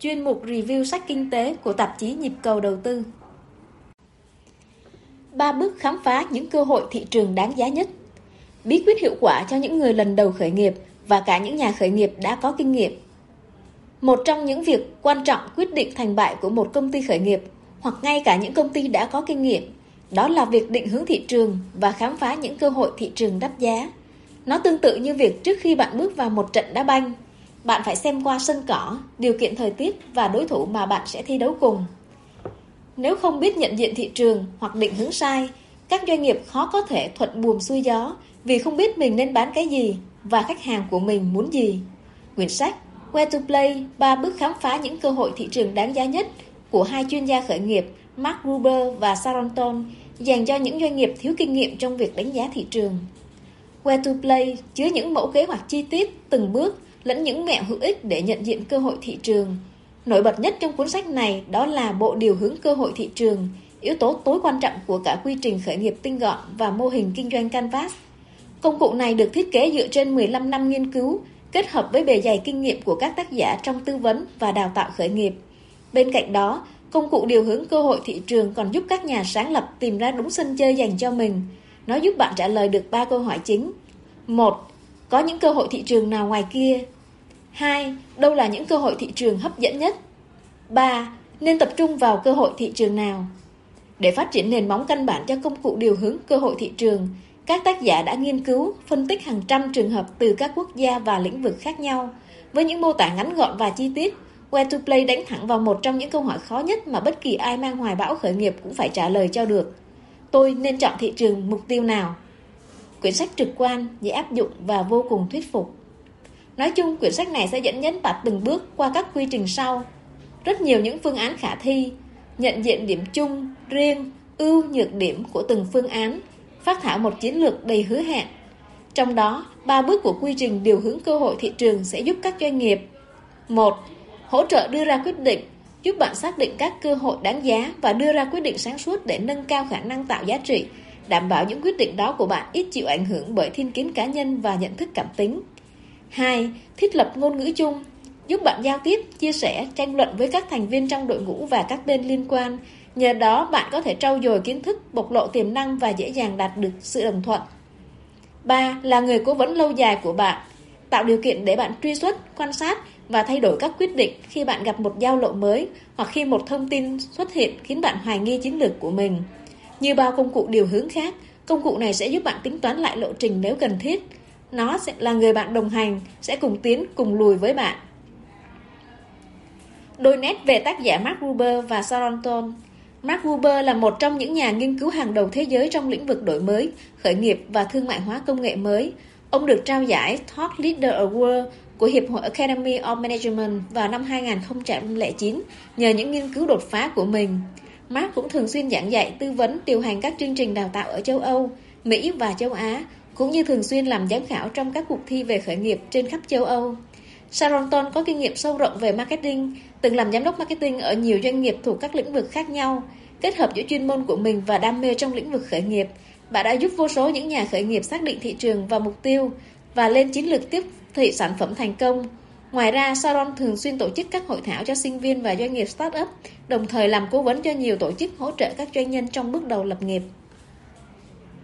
chuyên mục review sách kinh tế của tạp chí Nhịp cầu đầu tư. Ba bước khám phá những cơ hội thị trường đáng giá nhất. Bí quyết hiệu quả cho những người lần đầu khởi nghiệp và cả những nhà khởi nghiệp đã có kinh nghiệm. Một trong những việc quan trọng quyết định thành bại của một công ty khởi nghiệp hoặc ngay cả những công ty đã có kinh nghiệm, đó là việc định hướng thị trường và khám phá những cơ hội thị trường đắt giá. Nó tương tự như việc trước khi bạn bước vào một trận đá banh, bạn phải xem qua sân cỏ, điều kiện thời tiết và đối thủ mà bạn sẽ thi đấu cùng. Nếu không biết nhận diện thị trường hoặc định hướng sai, các doanh nghiệp khó có thể thuận buồm xuôi gió vì không biết mình nên bán cái gì và khách hàng của mình muốn gì. Quyển sách Where to Play, ba bước khám phá những cơ hội thị trường đáng giá nhất của hai chuyên gia khởi nghiệp Mark Gruber và Sharon Ton dành cho những doanh nghiệp thiếu kinh nghiệm trong việc đánh giá thị trường. Where to Play chứa những mẫu kế hoạch chi tiết từng bước lẫn những mẹo hữu ích để nhận diện cơ hội thị trường. Nổi bật nhất trong cuốn sách này đó là bộ điều hướng cơ hội thị trường, yếu tố tối quan trọng của cả quy trình khởi nghiệp tinh gọn và mô hình kinh doanh Canvas. Công cụ này được thiết kế dựa trên 15 năm nghiên cứu, kết hợp với bề dày kinh nghiệm của các tác giả trong tư vấn và đào tạo khởi nghiệp. Bên cạnh đó, công cụ điều hướng cơ hội thị trường còn giúp các nhà sáng lập tìm ra đúng sân chơi dành cho mình. Nó giúp bạn trả lời được 3 câu hỏi chính. 1. Có những cơ hội thị trường nào ngoài kia? 2. Đâu là những cơ hội thị trường hấp dẫn nhất? 3. Nên tập trung vào cơ hội thị trường nào? Để phát triển nền móng căn bản cho công cụ điều hướng cơ hội thị trường, các tác giả đã nghiên cứu, phân tích hàng trăm trường hợp từ các quốc gia và lĩnh vực khác nhau. Với những mô tả ngắn gọn và chi tiết, Where to Play đánh thẳng vào một trong những câu hỏi khó nhất mà bất kỳ ai mang hoài bão khởi nghiệp cũng phải trả lời cho được. Tôi nên chọn thị trường mục tiêu nào? Quyển sách trực quan, dễ áp dụng và vô cùng thuyết phục. Nói chung, quyển sách này sẽ dẫn dắt bạn từng bước qua các quy trình sau. Rất nhiều những phương án khả thi, nhận diện điểm chung, riêng, ưu, nhược điểm của từng phương án, phát thảo một chiến lược đầy hứa hẹn. Trong đó, ba bước của quy trình điều hướng cơ hội thị trường sẽ giúp các doanh nghiệp 1. Hỗ trợ đưa ra quyết định, giúp bạn xác định các cơ hội đáng giá và đưa ra quyết định sáng suốt để nâng cao khả năng tạo giá trị, đảm bảo những quyết định đó của bạn ít chịu ảnh hưởng bởi thiên kiến cá nhân và nhận thức cảm tính. 2. Thiết lập ngôn ngữ chung, giúp bạn giao tiếp, chia sẻ, tranh luận với các thành viên trong đội ngũ và các bên liên quan. Nhờ đó bạn có thể trau dồi kiến thức, bộc lộ tiềm năng và dễ dàng đạt được sự đồng thuận. 3. Là người cố vấn lâu dài của bạn, tạo điều kiện để bạn truy xuất, quan sát và thay đổi các quyết định khi bạn gặp một giao lộ mới hoặc khi một thông tin xuất hiện khiến bạn hoài nghi chiến lược của mình. Như bao công cụ điều hướng khác, công cụ này sẽ giúp bạn tính toán lại lộ trình nếu cần thiết. Nó sẽ là người bạn đồng hành, sẽ cùng tiến, cùng lùi với bạn. Đôi nét về tác giả Mark Ruber và Sharon Ton Mark Huber là một trong những nhà nghiên cứu hàng đầu thế giới trong lĩnh vực đổi mới, khởi nghiệp và thương mại hóa công nghệ mới. Ông được trao giải Thought Leader Award của Hiệp hội Academy of Management vào năm 2009 nhờ những nghiên cứu đột phá của mình. Mark cũng thường xuyên giảng dạy, tư vấn, điều hành các chương trình đào tạo ở châu Âu, Mỹ và châu Á, cũng như thường xuyên làm giám khảo trong các cuộc thi về khởi nghiệp trên khắp châu Âu. Sharon Ton có kinh nghiệm sâu rộng về marketing, từng làm giám đốc marketing ở nhiều doanh nghiệp thuộc các lĩnh vực khác nhau. Kết hợp giữa chuyên môn của mình và đam mê trong lĩnh vực khởi nghiệp, bà đã giúp vô số những nhà khởi nghiệp xác định thị trường và mục tiêu và lên chiến lược tiếp thị sản phẩm thành công. Ngoài ra, Sharon thường xuyên tổ chức các hội thảo cho sinh viên và doanh nghiệp startup, đồng thời làm cố vấn cho nhiều tổ chức hỗ trợ các doanh nhân trong bước đầu lập nghiệp.